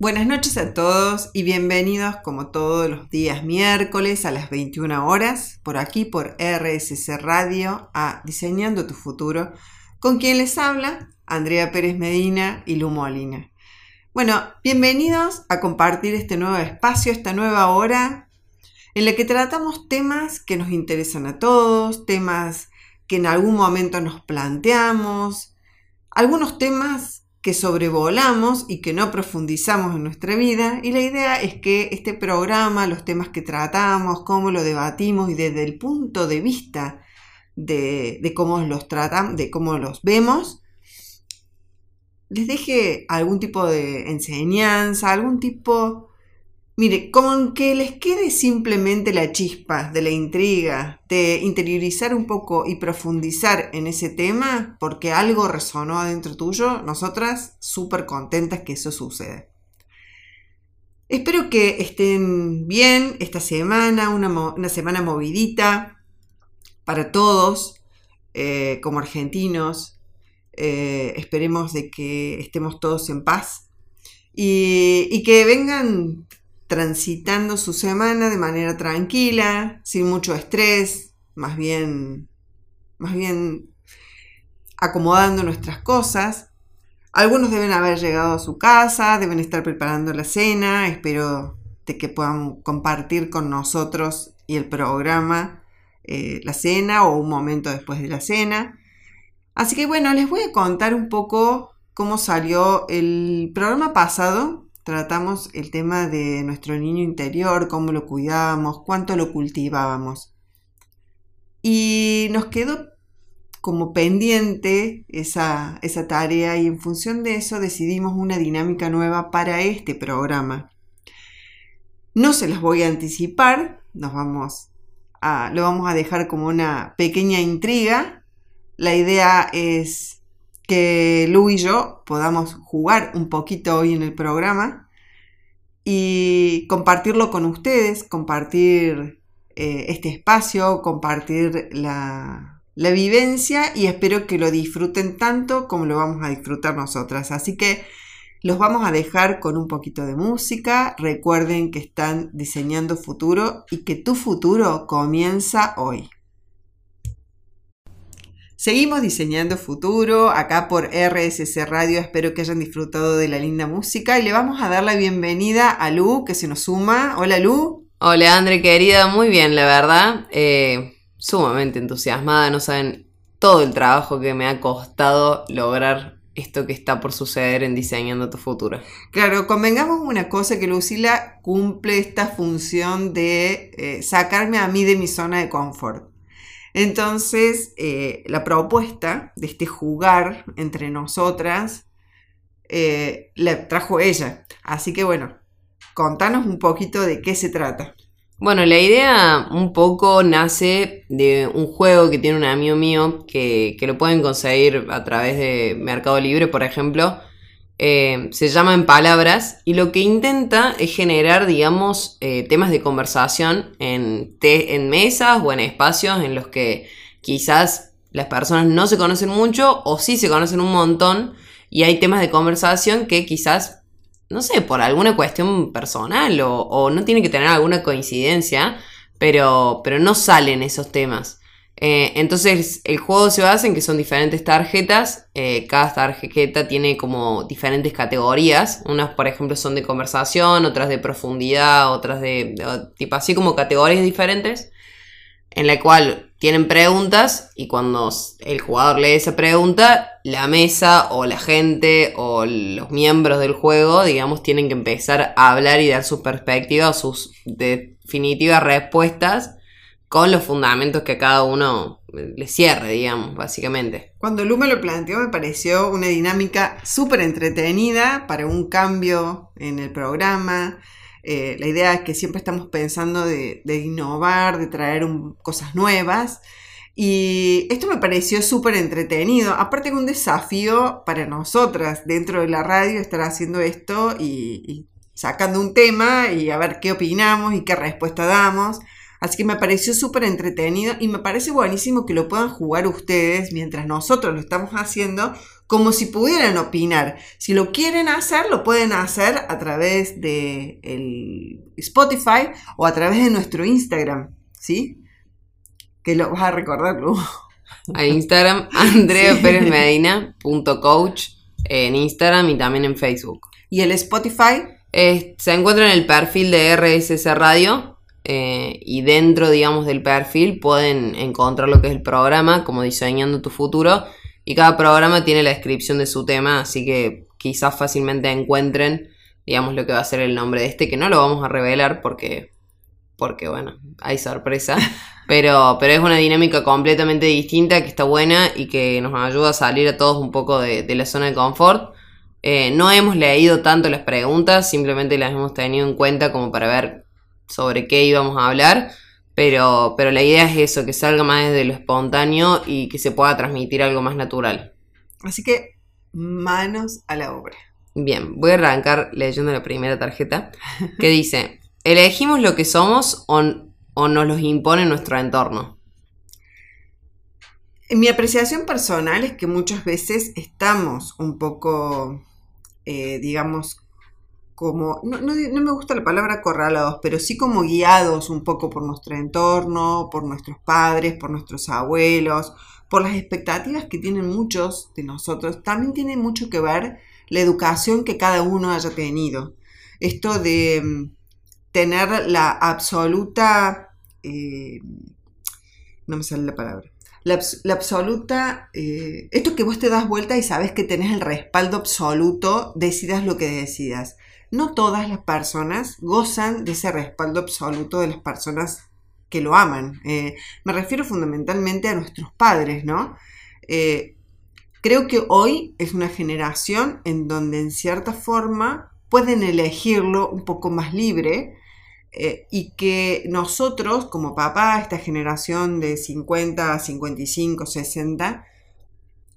Buenas noches a todos y bienvenidos como todos los días miércoles a las 21 horas por aquí por RSC Radio a Diseñando tu futuro con quien les habla Andrea Pérez Medina y Lu Molina. Bueno, bienvenidos a compartir este nuevo espacio, esta nueva hora en la que tratamos temas que nos interesan a todos, temas que en algún momento nos planteamos, algunos temas que sobrevolamos y que no profundizamos en nuestra vida y la idea es que este programa, los temas que tratamos, cómo lo debatimos y desde el punto de vista de, cómo los tratamos, de cómo los vemos, les deje algún tipo de enseñanza, algún tipo Mire, con que les quede simplemente la chispa de la intriga, de interiorizar un poco y profundizar en ese tema, porque algo resonó adentro tuyo, nosotras súper contentas que eso suceda. Espero que estén bien esta semana, una, semana movidita para todos, eh, como argentinos. Eh, esperemos de que estemos todos en paz y, y que vengan transitando su semana de manera tranquila, sin mucho estrés, más bien, más bien acomodando nuestras cosas. Algunos deben haber llegado a su casa, deben estar preparando la cena, espero de que puedan compartir con nosotros y el programa eh, la cena o un momento después de la cena. Así que bueno, les voy a contar un poco cómo salió el programa pasado tratamos el tema de nuestro niño interior, cómo lo cuidábamos, cuánto lo cultivábamos. Y nos quedó como pendiente esa, esa tarea y en función de eso decidimos una dinámica nueva para este programa. No se las voy a anticipar, nos vamos a, lo vamos a dejar como una pequeña intriga. La idea es que Lu y yo podamos jugar un poquito hoy en el programa y compartirlo con ustedes, compartir eh, este espacio, compartir la, la vivencia y espero que lo disfruten tanto como lo vamos a disfrutar nosotras. Así que los vamos a dejar con un poquito de música. Recuerden que están diseñando futuro y que tu futuro comienza hoy. Seguimos diseñando futuro acá por RSC Radio. Espero que hayan disfrutado de la linda música y le vamos a dar la bienvenida a Lu que se nos suma. Hola Lu. Hola Andre querida, muy bien la verdad. Eh, sumamente entusiasmada, no saben todo el trabajo que me ha costado lograr esto que está por suceder en Diseñando tu Futuro. Claro, convengamos una cosa, que Lucila cumple esta función de eh, sacarme a mí de mi zona de confort. Entonces, eh, la propuesta de este jugar entre nosotras eh, la trajo ella. Así que bueno, contanos un poquito de qué se trata. Bueno, la idea un poco nace de un juego que tiene un amigo mío que, que lo pueden conseguir a través de Mercado Libre, por ejemplo, eh, se llama En Palabras y lo que intenta es generar, digamos, eh, temas de conversación en, en mesas o en espacios en los que quizás las personas no se conocen mucho o sí se conocen un montón y hay temas de conversación que quizás, no sé, por alguna cuestión personal o, o no tiene que tener alguna coincidencia, pero, pero no salen esos temas. Eh, entonces el juego se basa en que son diferentes tarjetas, eh, cada tarjeta tiene como diferentes categorías, unas por ejemplo son de conversación, otras de profundidad, otras de, tipo así como categorías diferentes, en la cual tienen preguntas y cuando el jugador lee esa pregunta, la mesa o la gente o los miembros del juego, digamos, tienen que empezar a hablar y dar sus perspectivas, sus definitivas respuestas con los fundamentos que cada uno le cierre, digamos, básicamente. Cuando Lu me lo planteó me pareció una dinámica súper entretenida para un cambio en el programa. Eh, la idea es que siempre estamos pensando de, innovar, de traer cosas nuevas. Y esto me pareció súper entretenido. Aparte que un desafío para nosotras dentro de la radio estar haciendo esto y, y sacando un tema y a ver qué opinamos y qué respuesta damos. Así que me pareció súper entretenido y me parece buenísimo que lo puedan jugar ustedes mientras nosotros lo estamos haciendo como si pudieran opinar. Si lo quieren hacer, lo pueden hacer a través de el Spotify o a través de nuestro Instagram, ¿sí? Que lo vas a recordar, Lu. A Instagram, andreaperezmedina.coach en Instagram y también en Facebook. ¿Y el Spotify? se encuentra en el perfil de RSS Radio eh, y dentro, digamos, del perfil pueden encontrar lo que es el programa, como Diseñando tu Futuro, y cada programa tiene la descripción de su tema, así que quizás fácilmente encuentren, digamos, lo que va a ser el nombre de este, que no lo vamos a revelar porque, porque bueno, hay sorpresa, pero, pero es una dinámica completamente distinta que está buena y que nos ayuda a salir a todos un poco de, la zona de confort. Eh, no hemos leído tanto las preguntas, simplemente las hemos tenido en cuenta como para ver sobre qué íbamos a hablar. Pero, pero la idea es eso, que salga más desde lo espontáneo y que se pueda transmitir algo más natural. Así que manos a la obra. Bien, voy a arrancar leyendo la primera tarjeta que dice, ¿elegimos lo que somos o, nos los impone nuestro entorno? Mi apreciación personal es que muchas veces estamos un poco, eh, digamos, como, no, me gusta la palabra acorralados, pero sí como guiados un poco por nuestro entorno, por nuestros padres, por nuestros abuelos, por las expectativas que tienen muchos de nosotros. También tiene mucho que ver la educación que cada uno haya tenido. Esto de mm, tener la absoluta... Eh, no me sale la palabra. La, absoluta... Eh, esto que vos te das vuelta y sabes que tenés el respaldo absoluto, decidas lo que decidas no todas las personas gozan de ese respaldo absoluto de las personas que lo aman. Eh, me refiero fundamentalmente a nuestros padres, ¿no? Eh, creo que hoy es una generación en donde en cierta forma pueden elegirlo un poco más libre eh, y que nosotros como papá, esta generación de 50, 55, 60,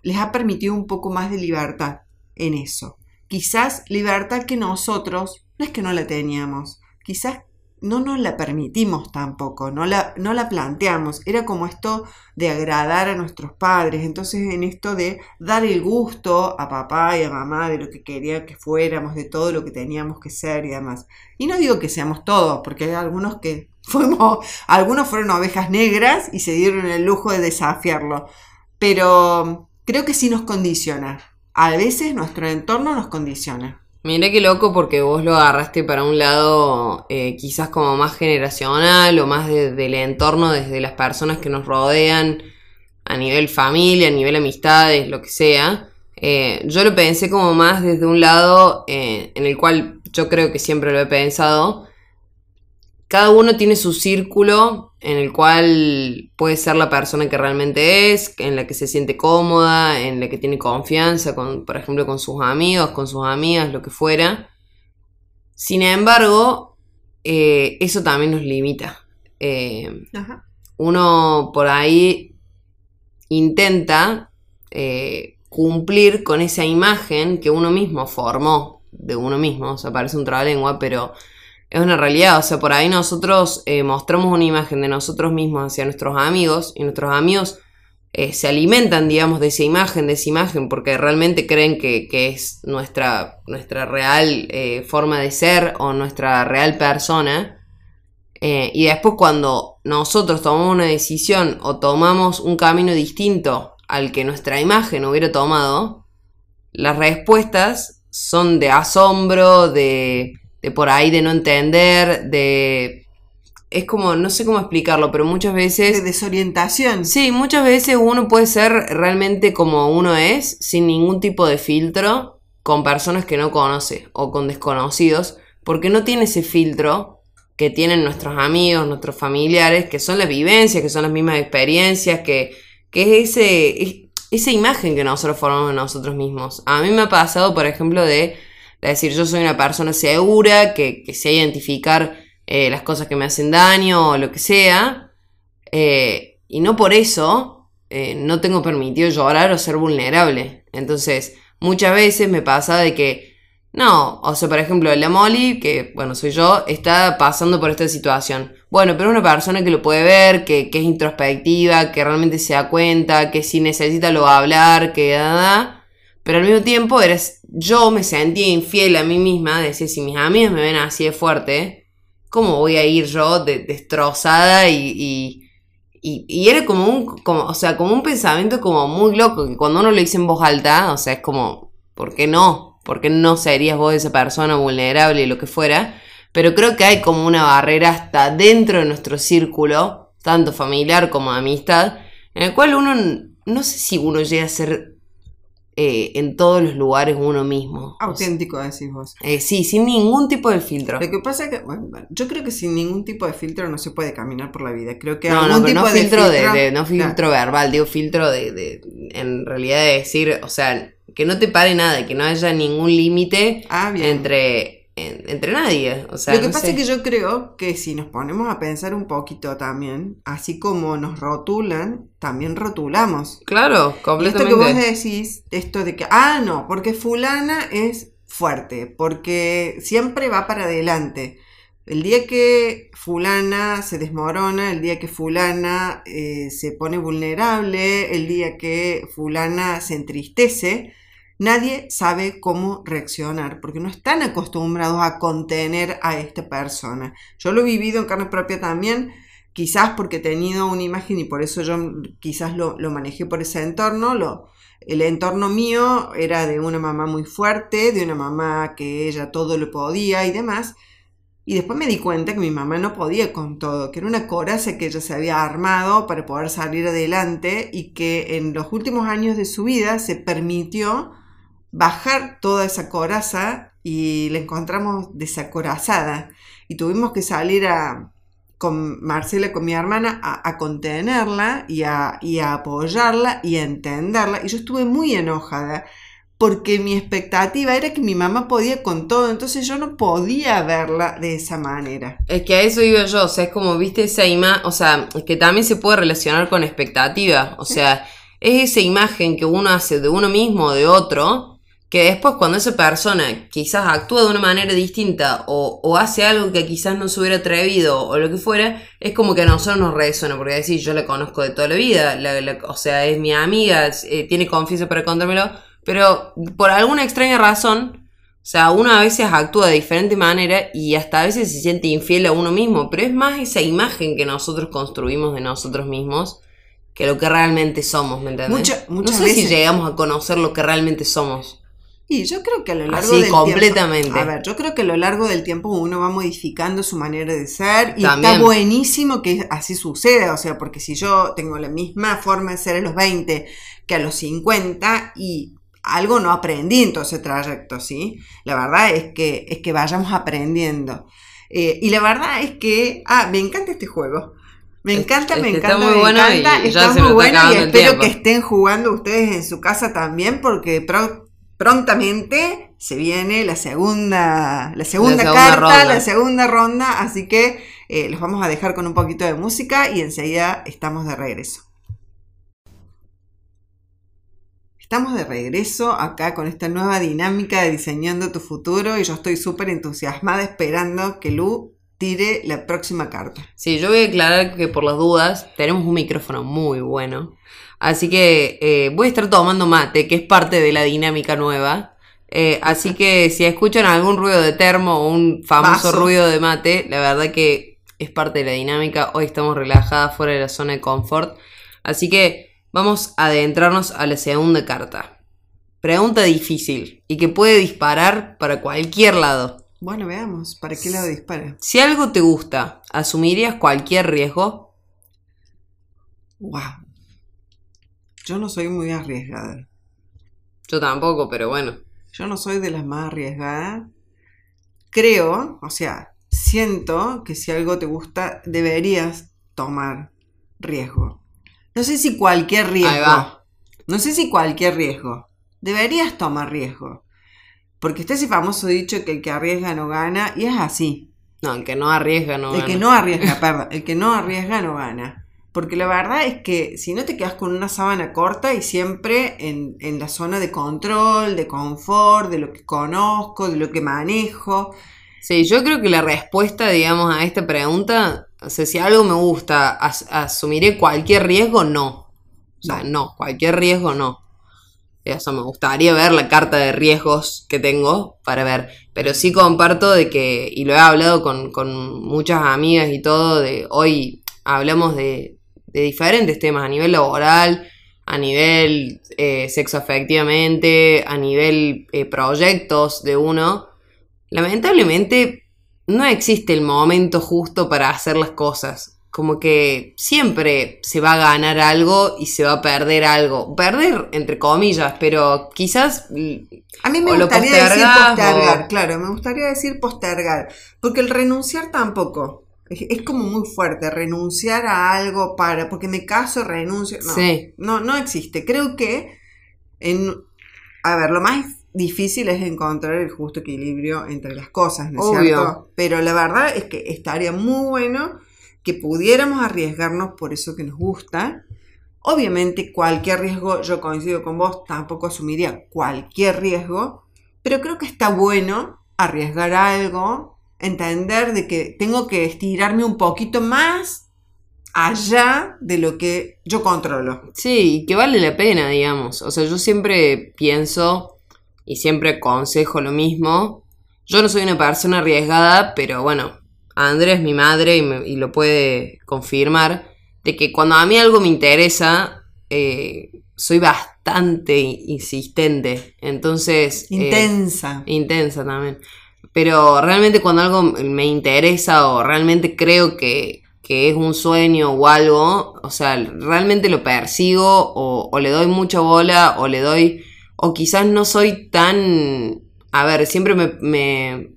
les ha permitido un poco más de libertad en eso quizás libertad que nosotros, no es que no la teníamos, quizás no nos la permitimos tampoco, no la, no la planteamos. Era como esto de agradar a nuestros padres, entonces en esto de dar el gusto a papá y a mamá de lo que quería que fuéramos, de todo lo que teníamos que ser y demás. Y no digo que seamos todos, porque hay algunos que fuimos, algunos fueron ovejas negras y se dieron el lujo de desafiarlo, pero creo que sí nos condiciona a veces nuestro entorno nos condiciona. Mira qué loco porque vos lo agarraste para un lado eh, quizás como más generacional o más del entorno desde las personas que nos rodean a nivel familia, a nivel amistades, lo que sea. Eh, yo lo pensé como más desde un lado eh, en el cual yo creo que siempre lo he pensado, cada uno tiene su círculo en el cual puede ser la persona que realmente es, en la que se siente cómoda, en la que tiene confianza, con, por ejemplo, con sus amigos, con sus amigas, lo que fuera. Sin embargo, eh, eso también nos limita. Eh, uno por ahí intenta eh, cumplir con esa imagen que uno mismo formó de uno mismo. O sea, parece un trabalengua, pero es una realidad. O sea, por ahí nosotros eh, mostramos una imagen de nosotros mismos hacia nuestros amigos y nuestros amigos eh, se alimentan, digamos, de esa imagen, de esa imagen, porque realmente creen que, es nuestra, nuestra real eh, forma de ser o nuestra real persona. y después cuando nosotros tomamos una decisión o tomamos un camino distinto al que nuestra imagen hubiera tomado, las respuestas son de asombro, de de por ahí de no entender, de... Es como, no sé cómo explicarlo, pero muchas veces... De desorientación. Sí, muchas veces uno puede ser realmente como uno es, sin ningún tipo de filtro, con personas que no conoce o con desconocidos, porque no tiene ese filtro que tienen nuestros amigos, nuestros familiares, que son las vivencias, que son las mismas experiencias, que, que es ese, esa imagen que nosotros formamos de nosotros mismos. A mí me ha pasado, por ejemplo, de es decir, yo soy una persona segura, que, que sé identificar eh, las cosas que me hacen daño o lo que sea. Eh, y no por eso eh, no tengo permitido llorar o ser vulnerable. Entonces, muchas veces me pasa de que, no, o sea, por ejemplo, la Molly, que, bueno, soy yo, está pasando por esta situación. Bueno, pero una persona que lo puede ver, que, que es introspectiva, que realmente se da cuenta, que si necesita lo va a hablar, que da, Pero al mismo tiempo eres, yo me sentía infiel a mí misma, decir, si mis amigas me ven así de fuerte, ¿cómo voy a ir yo de- destrozada y, y, y- era como un, como, o sea, como un pensamiento como muy loco, que cuando uno lo dice en voz alta, o sea, es como, ¿por qué no? ¿Por qué no serías vos esa persona vulnerable y lo que fuera? Pero creo que hay como una barrera hasta dentro de nuestro círculo, tanto familiar como amistad, en el cual uno, no sé si uno llega a ser eh, en todos los lugares uno mismo. O sea, Auténtico, decís vos. eh, sí, sin ningún tipo de filtro. Lo que pasa es que, bueno, yo creo que sin ningún tipo de filtro no se puede caminar por la vida. Creo que No, algún no, pero tipo no de filtro de, filtro- de- no Claro. filtro verbal, digo filtro de, de, en realidad de decir, o sea, que no te pare nada, que no haya ningún límite Ah, entre, en- entre nadie. O sea, Lo que no pasa sé. es que yo creo que si nos ponemos a pensar un poquito también, así como nos rotulan, también rotulamos. Claro, Y esto que vos completamente. decís, esto de que, ah, no, porque fulana es fuerte, porque siempre va para adelante. El día que fulana se desmorona, el día que fulana eh, se pone vulnerable, el día que fulana se entristece, nadie sabe cómo reaccionar, porque no están acostumbrados a contener a esta persona. Yo lo he vivido en carne propia también, quizás porque he tenido una imagen y por eso yo quizás lo, lo manejé por ese entorno, lo, el entorno mío era de una mamá muy fuerte, de una mamá que ella todo lo podía y demás. Y después me di cuenta que mi mamá no podía con todo, que era una coraza que ella se había armado para poder salir adelante y que en los últimos años de su vida se permitió bajar toda esa coraza y la encontramos desacorazada. Y tuvimos que salir a, con Marcela, con mi hermana, a, contenerla y a, y apoyarla y a entenderla. Y yo estuve muy enojada porque mi expectativa era que mi mamá podía con todo, entonces yo no podía verla de esa manera. Es que a eso iba yo, o sea, es como, viste, esa imagen, o sea, es que también se puede relacionar con expectativa, o sea, es esa imagen que uno hace de uno mismo o de otro, que después cuando esa persona quizás actúa de una manera distinta o, o hace algo que quizás no se hubiera atrevido o lo que fuera, es como que a nosotros nos resuena, porque decir, yo la conozco de toda la vida, la- la- o sea, es mi amiga, eh, tiene confianza para contármelo, pero por alguna extraña razón, o sea, uno a veces actúa de diferente manera y hasta a veces se siente infiel a uno mismo, pero es más esa imagen que nosotros construimos de nosotros mismos que lo que realmente somos, ¿me entiendes? Mucha- no sé si veces- llegamos a conocer lo que realmente somos. Y yo creo que a lo largo Así, del completamente. tiempo. A ver, yo creo que a lo largo del tiempo uno va modificando su manera de ser y También. está buenísimo que así suceda. O sea, porque si yo tengo la misma forma de ser a los 20 que a los 50 y algo no aprendí en todo ese trayecto, ¿sí? La verdad es que, es que vayamos aprendiendo. Eh, y la verdad es que, ah, me encanta este juego. Me encanta, me que está encanta, muy me bueno encanta. y está muy bueno y espero que estén jugando ustedes en su casa también porque pro- prontamente se viene la segunda, la segunda, segunda carta, ronda. la segunda ronda, así que eh, los vamos a dejar con un poquito de música y enseguida estamos de regreso. Estamos de regreso acá con esta nueva dinámica de diseñando tu futuro y yo estoy súper entusiasmada esperando que Lu tire la próxima carta. Sí, yo voy a aclarar que por las dudas tenemos un micrófono muy bueno. Así que eh, voy a estar tomando mate, que es parte de la dinámica nueva. Eh, así que si escuchan algún ruido de termo o un famoso Vaso. ruido de mate, la verdad que es parte de la dinámica. Hoy estamos relajadas fuera de la zona de confort. Así que vamos a adentrarnos a la segunda carta. Pregunta difícil y que puede disparar para cualquier lado. Bueno, veamos, ¿para qué lado dispara? Si algo te gusta, ¿asumirías cualquier riesgo? Wow. Yo no soy muy arriesgada. Yo tampoco, pero bueno. Yo no soy de las más arriesgadas. Creo, o sea, siento que si algo te gusta, deberías tomar riesgo. No sé si cualquier riesgo. Ahí va. No sé si cualquier riesgo. Deberías tomar riesgo. Porque está ese famoso dicho que el que arriesga no gana, y es así. No, el que no arriesga no El gana. que no arriesga, perdón, el que no arriesga no gana. Porque la verdad es que si no te quedas con una sábana corta y siempre en, en la zona de control, de confort, de lo que conozco, de lo que manejo. Sí, yo creo que la respuesta, digamos, a esta pregunta, o sea, si algo me gusta, as- ¿asumiré cualquier riesgo? No. O sea, no, cualquier riesgo no. O sea, me gustaría ver la carta de riesgos que tengo para ver. Pero sí comparto de que, y lo he hablado con, con muchas amigas y todo, de hoy hablamos de, de diferentes temas a nivel laboral, a nivel eh, sexo afectivamente, a nivel eh, proyectos de uno. Lamentablemente no existe el momento justo para hacer las cosas como que siempre se va a ganar algo y se va a perder algo. Perder, entre comillas, pero quizás. A mí me gustaría decir postergar, claro, me gustaría decir postergar. Porque el renunciar tampoco. Es, como muy fuerte, renunciar a algo para. Porque me caso, renuncio. No, no, no existe. Creo que. En, a ver, lo más difícil es encontrar el justo equilibrio entre las cosas, ¿no es cierto? Pero la verdad es que estaría muy bueno que pudiéramos arriesgarnos por eso que nos gusta. Obviamente cualquier riesgo, yo coincido con vos, tampoco asumiría cualquier riesgo, pero creo que está bueno arriesgar algo, entender de que tengo que estirarme un poquito más allá de lo que yo controlo. Sí, y que vale la pena, digamos. O sea, yo siempre pienso y siempre aconsejo lo mismo. Yo no soy una persona arriesgada, pero bueno, Andrés, mi madre, y, lo puede confirmar, de que cuando a mí algo me interesa, eh, soy bastante insistente. Entonces... Eh, intensa. intensa también. Pero realmente cuando algo me interesa o realmente creo que, que, es un sueño o algo, o sea, realmente lo persigo o, le doy mucha bola o le doy... O quizás no soy tan... A ver, siempre me, me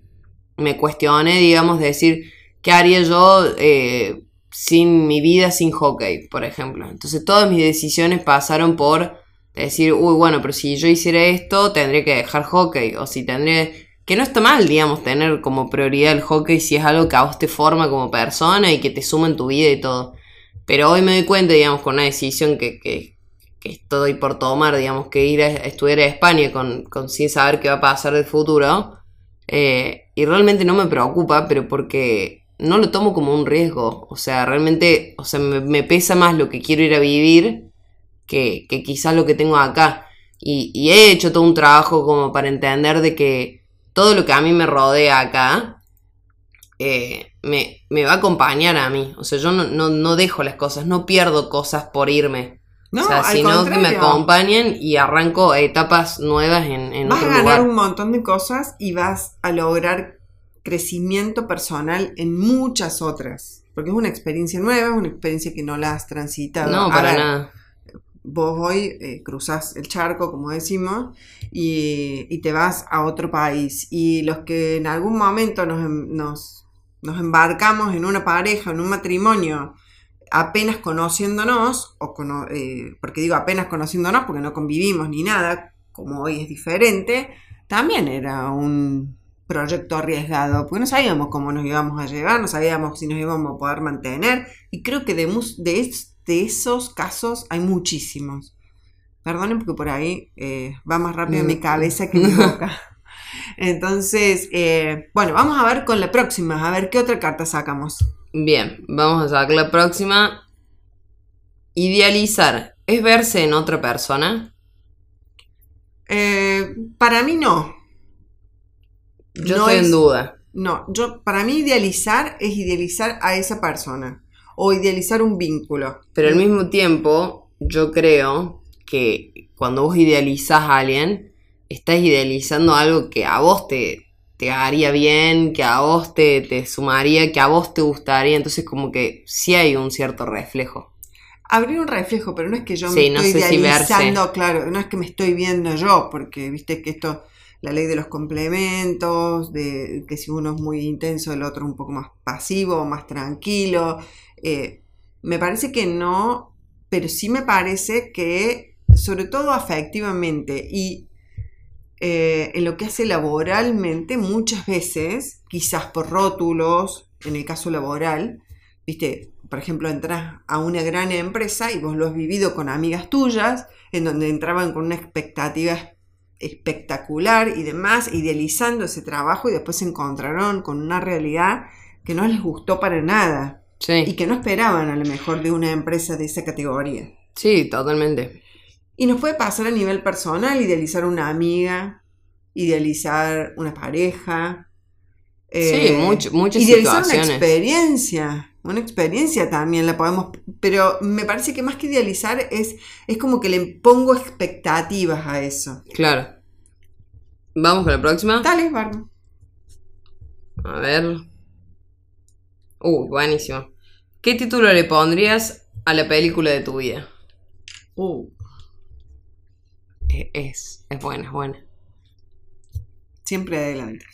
me cuestioné, digamos, de decir, ¿qué haría yo eh, sin mi vida sin hockey, por ejemplo? Entonces todas mis decisiones pasaron por decir, uy, bueno, pero si yo hiciera esto, tendría que dejar hockey, o si tendría... Que no está mal, digamos, tener como prioridad el hockey si es algo que a vos te forma como persona y que te suma en tu vida y todo. Pero hoy me doy cuenta, digamos, con una decisión que, que, que estoy por tomar, digamos, que ir a estudiar a España con, con sin saber qué va a pasar del futuro, eh, y realmente no me preocupa, pero porque no lo tomo como un riesgo. O sea, realmente, o sea, me, pesa más lo que quiero ir a vivir que, que quizás lo que tengo acá. Y, he hecho todo un trabajo como para entender de que todo lo que a mí me rodea acá eh, me, me, va a acompañar a mí. O sea, yo no, no, no dejo las cosas, no pierdo cosas por irme. No, o sea, sino que me acompañen y arranco etapas nuevas en, en vas a ganar un montón de cosas y vas a lograr crecimiento personal en muchas otras. Porque es una experiencia nueva, es una experiencia que no la has transitado. No, para nada. Vos hoy eh, cruzas el charco, como decimos, y, y, te vas a otro país. Y los que en algún momento nos, em, nos, nos embarcamos en una pareja, en un matrimonio, apenas conociéndonos, o eh, porque digo apenas conociéndonos porque no convivimos ni nada, como hoy es diferente, también era un proyecto arriesgado, porque no sabíamos cómo nos íbamos a llevar, no sabíamos si nos íbamos a poder mantener, y creo que de, de, esos casos hay muchísimos. Perdonen porque por ahí eh, va más rápido mi mm. cabeza que mi boca. Entonces, eh, bueno, vamos a ver con la próxima, a ver qué otra carta sacamos. Bien, vamos a sacar la próxima. Idealizar, ¿es verse en otra persona? Eh, para mí no. Yo estoy en duda. No, yo, para mí idealizar es idealizar a esa persona o idealizar un vínculo. Pero al mismo tiempo, yo creo que cuando vos idealizás a alguien, estás idealizando algo que a vos te, te haría bien, que a vos te, te sumaría, que a vos te gustaría. Entonces como que sí hay un cierto reflejo. Habría un reflejo, pero no es que yo me estoy idealizando, claro, no es que me estoy viendo yo, porque viste que esto, la ley de los complementos, de que si uno es muy intenso, el otro un poco más pasivo, más tranquilo. Eh, me parece que no, pero sí me parece que, sobre todo afectivamente y eh, en lo que hace laboralmente, muchas veces, quizás por rótulos, en el caso laboral, viste, por ejemplo, entras a una gran empresa y vos lo has vivido con amigas tuyas, en donde entraban con una expectativa espectacular y demás, idealizando ese trabajo y después se encontraron con una realidad que no les gustó para nada. Y que no esperaban a lo mejor de una empresa de esa categoría. Sí, totalmente. Y nos puede pasar a nivel personal, idealizar una amiga, idealizar una pareja. Sí, eh, mucho- muchas idealizar una situaciones. experiencia. Una experiencia también la podemos. Pero me parece que más que idealizar es, es como que le pongo expectativas a eso. Claro. Vamos con la próxima. Dale, Barba. A ver. Uy, buenísimo. ¿Qué título le pondrías a la película de tu vida? Uh, E- Es, es buena, es buena. siempre adelante.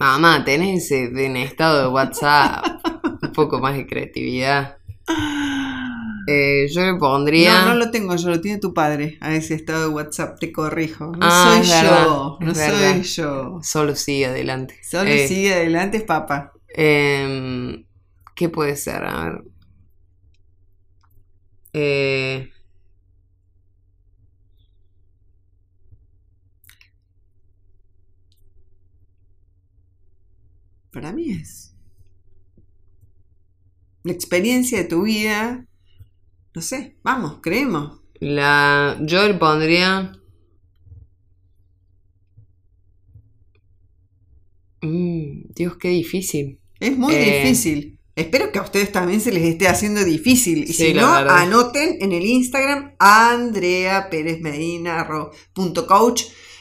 Mamá, tenés ese en estado de WhatsApp. un poco más de creatividad. Eh, yo le pondría. No, no lo tengo yo, lo tiene tu padre a ese estado de WhatsApp, te corrijo. No Ah, soy verdad, yo, no soy yo. Solo sigue adelante. Solo Eh, sigue adelante, papá. em, ¿Qué puede ser? A ver. Eh, Para mí es. La experiencia de tu vida. No sé, vamos, creemos. la, yo le pondría. Mm, Dios, qué difícil. Es muy Eh. difícil. Espero que a ustedes también se les esté haciendo difícil. Y Sí, si no, verdad. anoten en el Instagram Andrea Pérez.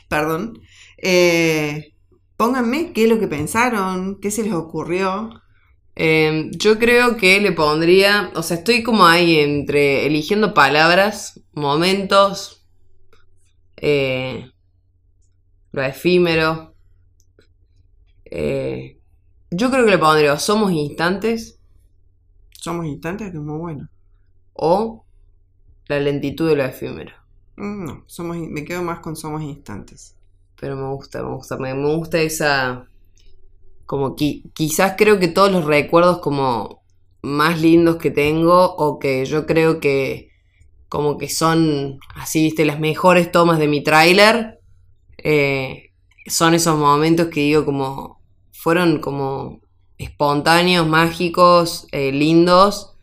Perdón. Eh, pónganme qué es lo que pensaron, qué se les ocurrió. Eh, yo creo que le pondría, o sea, estoy como ahí entre eligiendo palabras, momentos, eh, lo efímero. Eh, yo creo que le pondría somos instantes Somos instantes, que es muy bueno. o la lentitud de lo efímero. Mm, No, somos, in- me quedo más con somos instantes. Pero me gusta, me gusta, me, me gusta esa... Como qui- quizás creo que todos los recuerdos como más lindos que tengo o que yo creo que como que son así, viste, las mejores tomas de mi tráiler, eh, son esos momentos que digo como fueron como espontáneos, mágicos, eh, lindos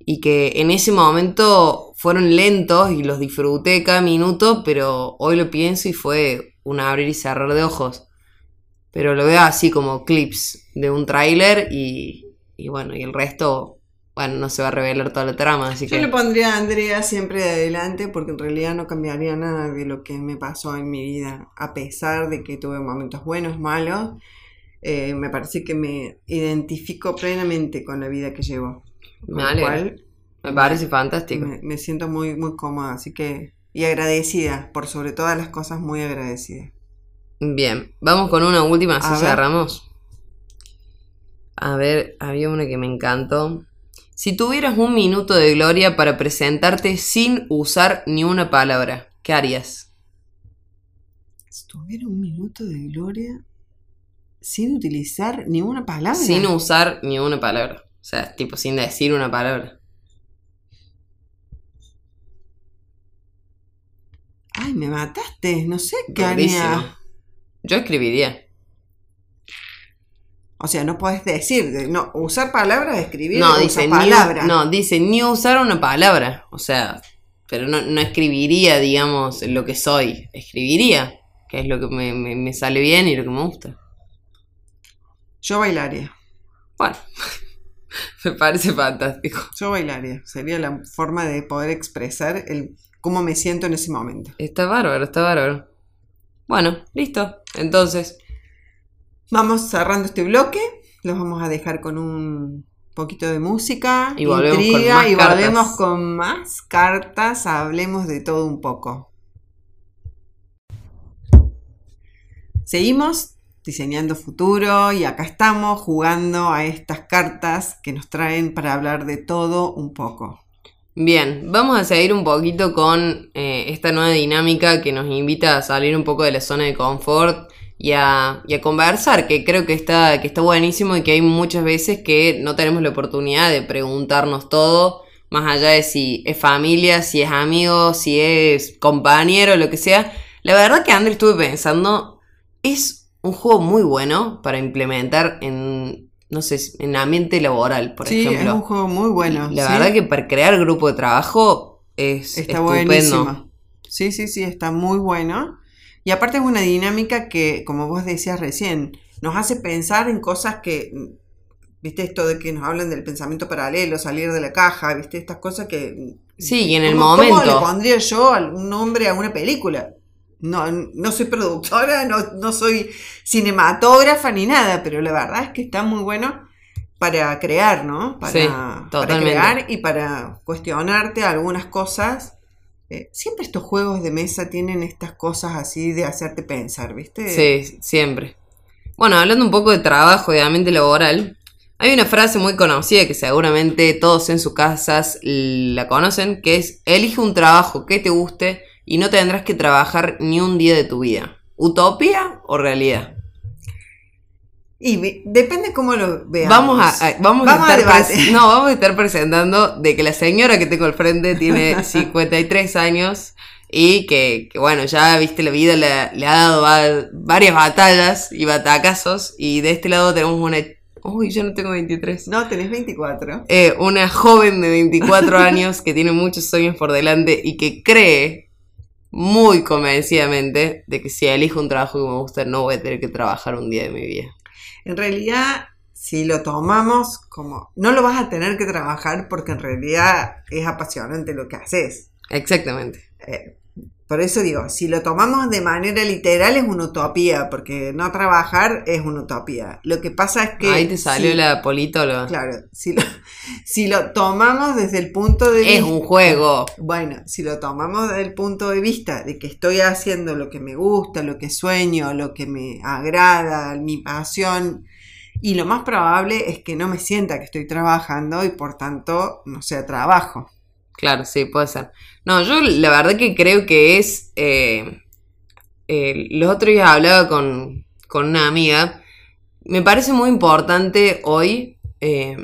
y que en ese momento fueron lentos y los disfruté cada minuto, pero hoy lo pienso y fue un abrir y cerrar de ojos. Pero lo veo así como clips de un tráiler y, y bueno, y el resto, bueno, no se va a revelar toda la trama, así Yo que... le pondría a Andrea siempre de adelante porque en realidad no cambiaría nada de lo que me pasó en mi vida, a pesar de que tuve momentos buenos, malos. Eh, me parece que me identifico plenamente con la vida que llevo. Con Me lo cual Me parece fantástico. me, me siento muy, muy cómoda, así que... Y agradecida, por sobre todas las cosas, muy agradecida. Bien, vamos con una última, así cerramos. A ver, había una que me encantó. Si tuvieras un minuto de gloria para presentarte sin usar ni una palabra, ¿qué harías? Si tuviera un minuto de gloria sin utilizar ni una palabra. Sin usar ni una palabra. O sea, tipo sin decir una palabra. Ay, me mataste, no sé qué haría. Yo escribiría. O sea, no podés decir, de- no, usar palabras, escribir, No, dice ni, palabras. no, dice ni usar una palabra. O sea, pero no, no escribiría, digamos, lo que soy. Escribiría, que es lo que me, me- me sale bien y lo que me gusta. Yo bailaría, Bueno, me parece fantástico. yo bailaría. Sería la forma de poder expresar el cómo me siento en ese momento. Está bárbaro, está bárbaro. Bueno, listo. Entonces, Vamos cerrando este bloque, los vamos a dejar con un poquito de música, Y volvemos con intriga más y cartas. volvemos con más cartas, hablemos de todo un poco. Seguimos diseñando futuro y acá estamos jugando a estas cartas que nos traen para hablar de todo un poco. bien, vamos a seguir un poquito con eh, esta nueva dinámica que nos invita a salir un poco de la zona de confort y a, y a conversar, que creo que está, que está buenísimo y que hay muchas veces que no tenemos la oportunidad de preguntarnos todo, más allá de si es familia, si es amigo, si es compañero, lo que sea. La verdad que André estuve pensando, es un juego muy bueno para implementar en, no sé, en ambiente laboral, por sí, ejemplo. es un juego muy bueno. La ¿sí? verdad que para crear grupo de trabajo es Está estupendo. buenísimo. Sí, sí, sí, está muy bueno. Y aparte es una dinámica que, como vos decías recién, nos hace pensar en cosas que, viste, esto de que nos hablan del pensamiento paralelo, salir de la caja, viste, estas cosas que... Sí, y en el ¿Cómo- ¿Cómo momento. le pondría yo algún nombre a una película? No, no soy productora, no, no soy cinematógrafa ni nada, pero la verdad es que está muy bueno para crear, ¿no? Para, Sí, para totalmente. crear y para cuestionarte algunas cosas. Eh, siempre estos juegos de mesa tienen estas cosas así de hacerte pensar, ¿viste? Sí, siempre. Bueno, hablando un poco de trabajo y de ambiente laboral, hay una frase muy conocida que seguramente todos en sus casas la conocen, que es, elige un trabajo que te guste y no tendrás que trabajar ni un día de tu vida. ¿Utopía o realidad? Y depende cómo lo veamos. Vamos a, a- vamos, Vamos a a estar pres- no, vamos a estar presentando de que la señora que tengo al frente tiene 53 años y que, que, bueno, ya viste la vida le, le ha dado va- varias batallas y batacazos y de este lado tenemos una uy, yo no tengo 23. No, tenés 24. Eh, una joven de 24 años que tiene muchos sueños por delante y que cree muy convencidamente de que si elijo un trabajo que me gusta no voy a tener que trabajar un día de mi vida. En realidad, si lo tomamos como... No lo vas a tener que trabajar porque en realidad es apasionante lo que haces. Exactamente. Eh, por eso digo, si lo tomamos de manera literal es una utopía, porque no trabajar es una utopía. Lo que pasa es que... Ahí te salió si- la politóloga. Claro, si lo, si lo tomamos desde el punto de Es vista... un juego. Bueno, si lo tomamos desde el punto de vista de que estoy haciendo lo que me gusta, lo que sueño, lo que me agrada, mi pasión, y lo más probable es que no me sienta que estoy trabajando y por tanto no sea trabajo. Claro, sí, puede ser. No, yo la verdad que creo que es... eh, eh, los otros días hablaba con, con una amiga. Me parece muy importante hoy eh,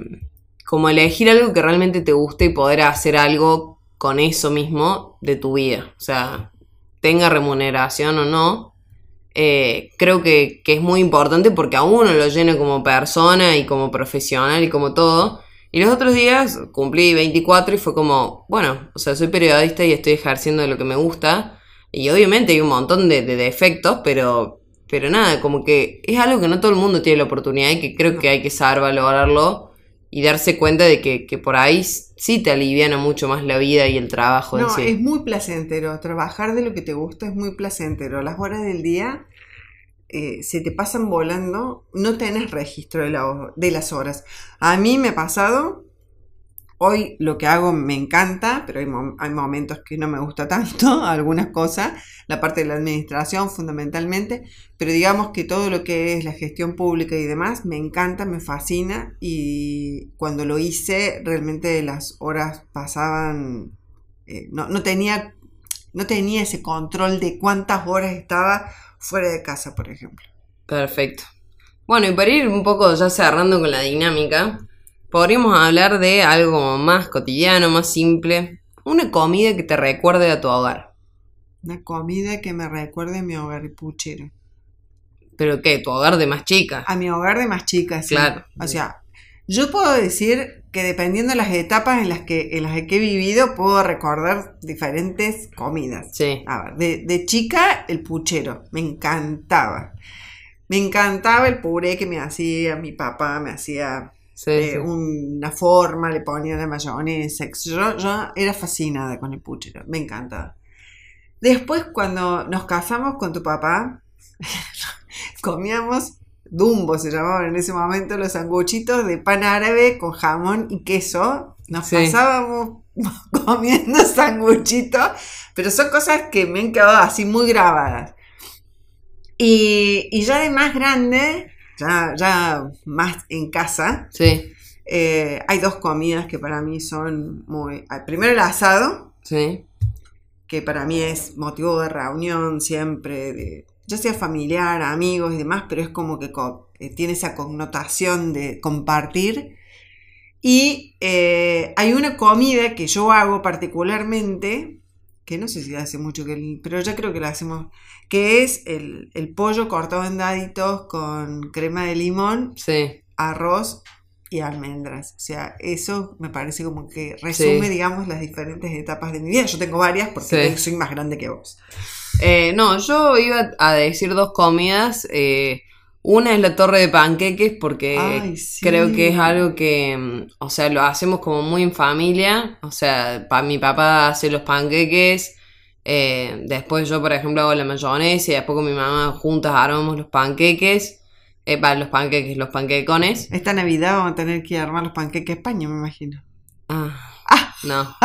como elegir algo que realmente te guste y poder hacer algo con eso mismo de tu vida. O sea, tenga remuneración o no. eh, creo que, que es muy importante porque a uno lo llena como persona y como profesional y como todo. Y los otros días cumplí 24 y fue como, bueno, o sea, soy periodista y estoy ejerciendo de lo que me gusta. Y obviamente hay un montón de, de defectos, pero, pero nada, como que es algo que no todo el mundo tiene la oportunidad y que creo que hay que saber valorarlo y darse cuenta de que, que por ahí sí te aliviana mucho más la vida y el trabajo en No, sí. es muy placentero. Trabajar de lo que te gusta es muy placentero. Las horas del día eh, se te pasan volando, no tenés registro de, la- de las horas. A mí me ha pasado, hoy lo que hago me encanta, pero hay, hay momentos que no me gusta tanto, algunas cosas, la parte de la administración fundamentalmente, pero digamos que todo lo que es la gestión pública y demás me encanta, me fascina y cuando lo hice realmente las horas pasaban, eh, no, no tenía, no tenía ese control de cuántas horas estaba fuera de casa, por ejemplo. Perfecto. Bueno, y para ir un poco ya cerrando con la dinámica, podríamos hablar de algo más cotidiano, más simple. Una comida que te recuerde a tu hogar. Una comida que me recuerde a mi hogar puchero. ¿Pero qué? ¿Tu hogar de más chica? A mi hogar de más chica, sí. Claro. O sea, yo puedo decir que dependiendo de las etapas en las que, en las que he vivido, puedo recordar diferentes comidas. Sí. A ver, de, de chica, el puchero. Me encantaba. Me encantaba el puré que me hacía mi papá, me hacía Sí, eh, sí. una forma, le ponía la mayonesa. Yo, yo era fascinada con el puchero, me encantaba. Después, cuando nos casamos con tu papá, comíamos Dumbo, se llamaban en ese momento los sanguchitos de pan árabe con jamón y queso. Nos Sí. pasábamos comiendo sanguchitos, pero son cosas que me han quedado así muy grabadas. Y, y ya de más grande, ya, ya más en casa, Sí, eh, hay dos comidas que para mí son muy... ah, Primero el asado, sí. que para mí es motivo de reunión siempre, de, ya sea familiar, amigos y demás, pero es como que eh, tiene esa connotación de compartir. Y eh, hay una comida que yo hago particularmente, que no sé si hace mucho que, pero ya creo que la hacemos, que es el, el pollo cortado en daditos con crema de limón, Sí. arroz y almendras. O sea, eso me parece como que resume, Sí. digamos, las diferentes etapas de mi vida. Yo tengo varias porque Sí. soy más grande que vos. Eh, no, yo iba a decir dos comidas. eh, una es la torre de panqueques porque Ay, sí. creo que es algo que, mm, o sea, lo hacemos como muy en familia. O sea, pa- mi papá hace los panqueques. eh, después yo, por ejemplo, hago la mayonesa y después con mi mamá juntas armamos los panqueques. Eh, pa, los panqueques, los panquecones. Esta Navidad vamos a tener que armar los panqueques España, me imagino. Ah, no.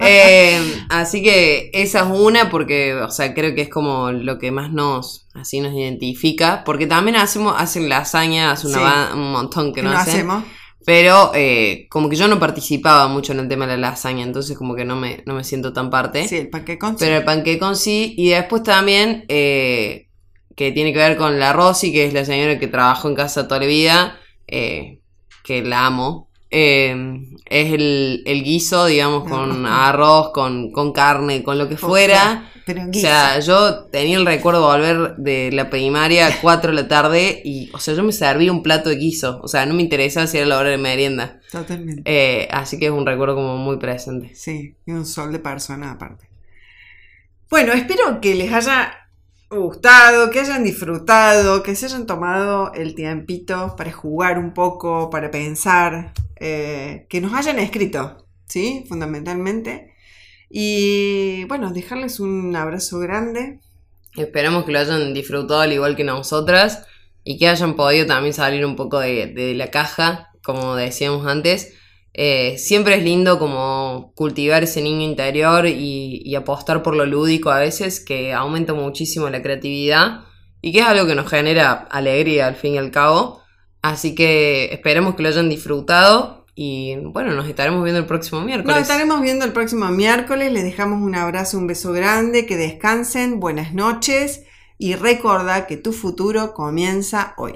Eh, así que esa es una porque, o sea, creo que es como lo que más nos, así nos identifica. Porque también hacemos, hacen lasaña, hace una Sí. un montón que ¿Qué no no hacen. hacemos? Pero eh, como que yo no participaba mucho en el tema de la lasaña, entonces como que no me, no me siento tan parte. Sí, el panquecón. Pero el panquecón sí. Y después también, eh, que tiene que ver con la Rosy, que es la señora que trabajó en casa toda la vida, que la amo. Eh, es el, el guiso, digamos, con Arroz. con, con carne, con lo que fuera. Pero O sea, yo tenía el recuerdo de volver de la primaria a 4 de la tarde y, o sea, yo me servía un plato de guiso. O sea, no me interesaba si era la hora de merienda. Totalmente. Eh, así que es un recuerdo como muy presente. Sí, y un sol de persona aparte. Bueno, espero que les haya gustado, que hayan disfrutado, que se hayan tomado el tiempito para jugar un poco, para pensar, eh, que nos hayan escrito, ¿sí? Fundamentalmente. Y bueno, dejarles un abrazo grande. Esperamos que lo hayan disfrutado al igual que nosotras y que hayan podido también salir un poco de, de la caja, como decíamos antes. Eh, siempre es lindo como cultivar ese niño interior y, y apostar por lo lúdico a veces, que aumenta muchísimo la creatividad y que es algo que nos genera alegría al fin y al cabo. Así que esperemos que lo hayan disfrutado y bueno, nos estaremos viendo el próximo miércoles. Nos estaremos viendo el próximo miércoles. Les dejamos un abrazo, un beso grande, que descansen, buenas noches y recuerda que tu futuro comienza hoy.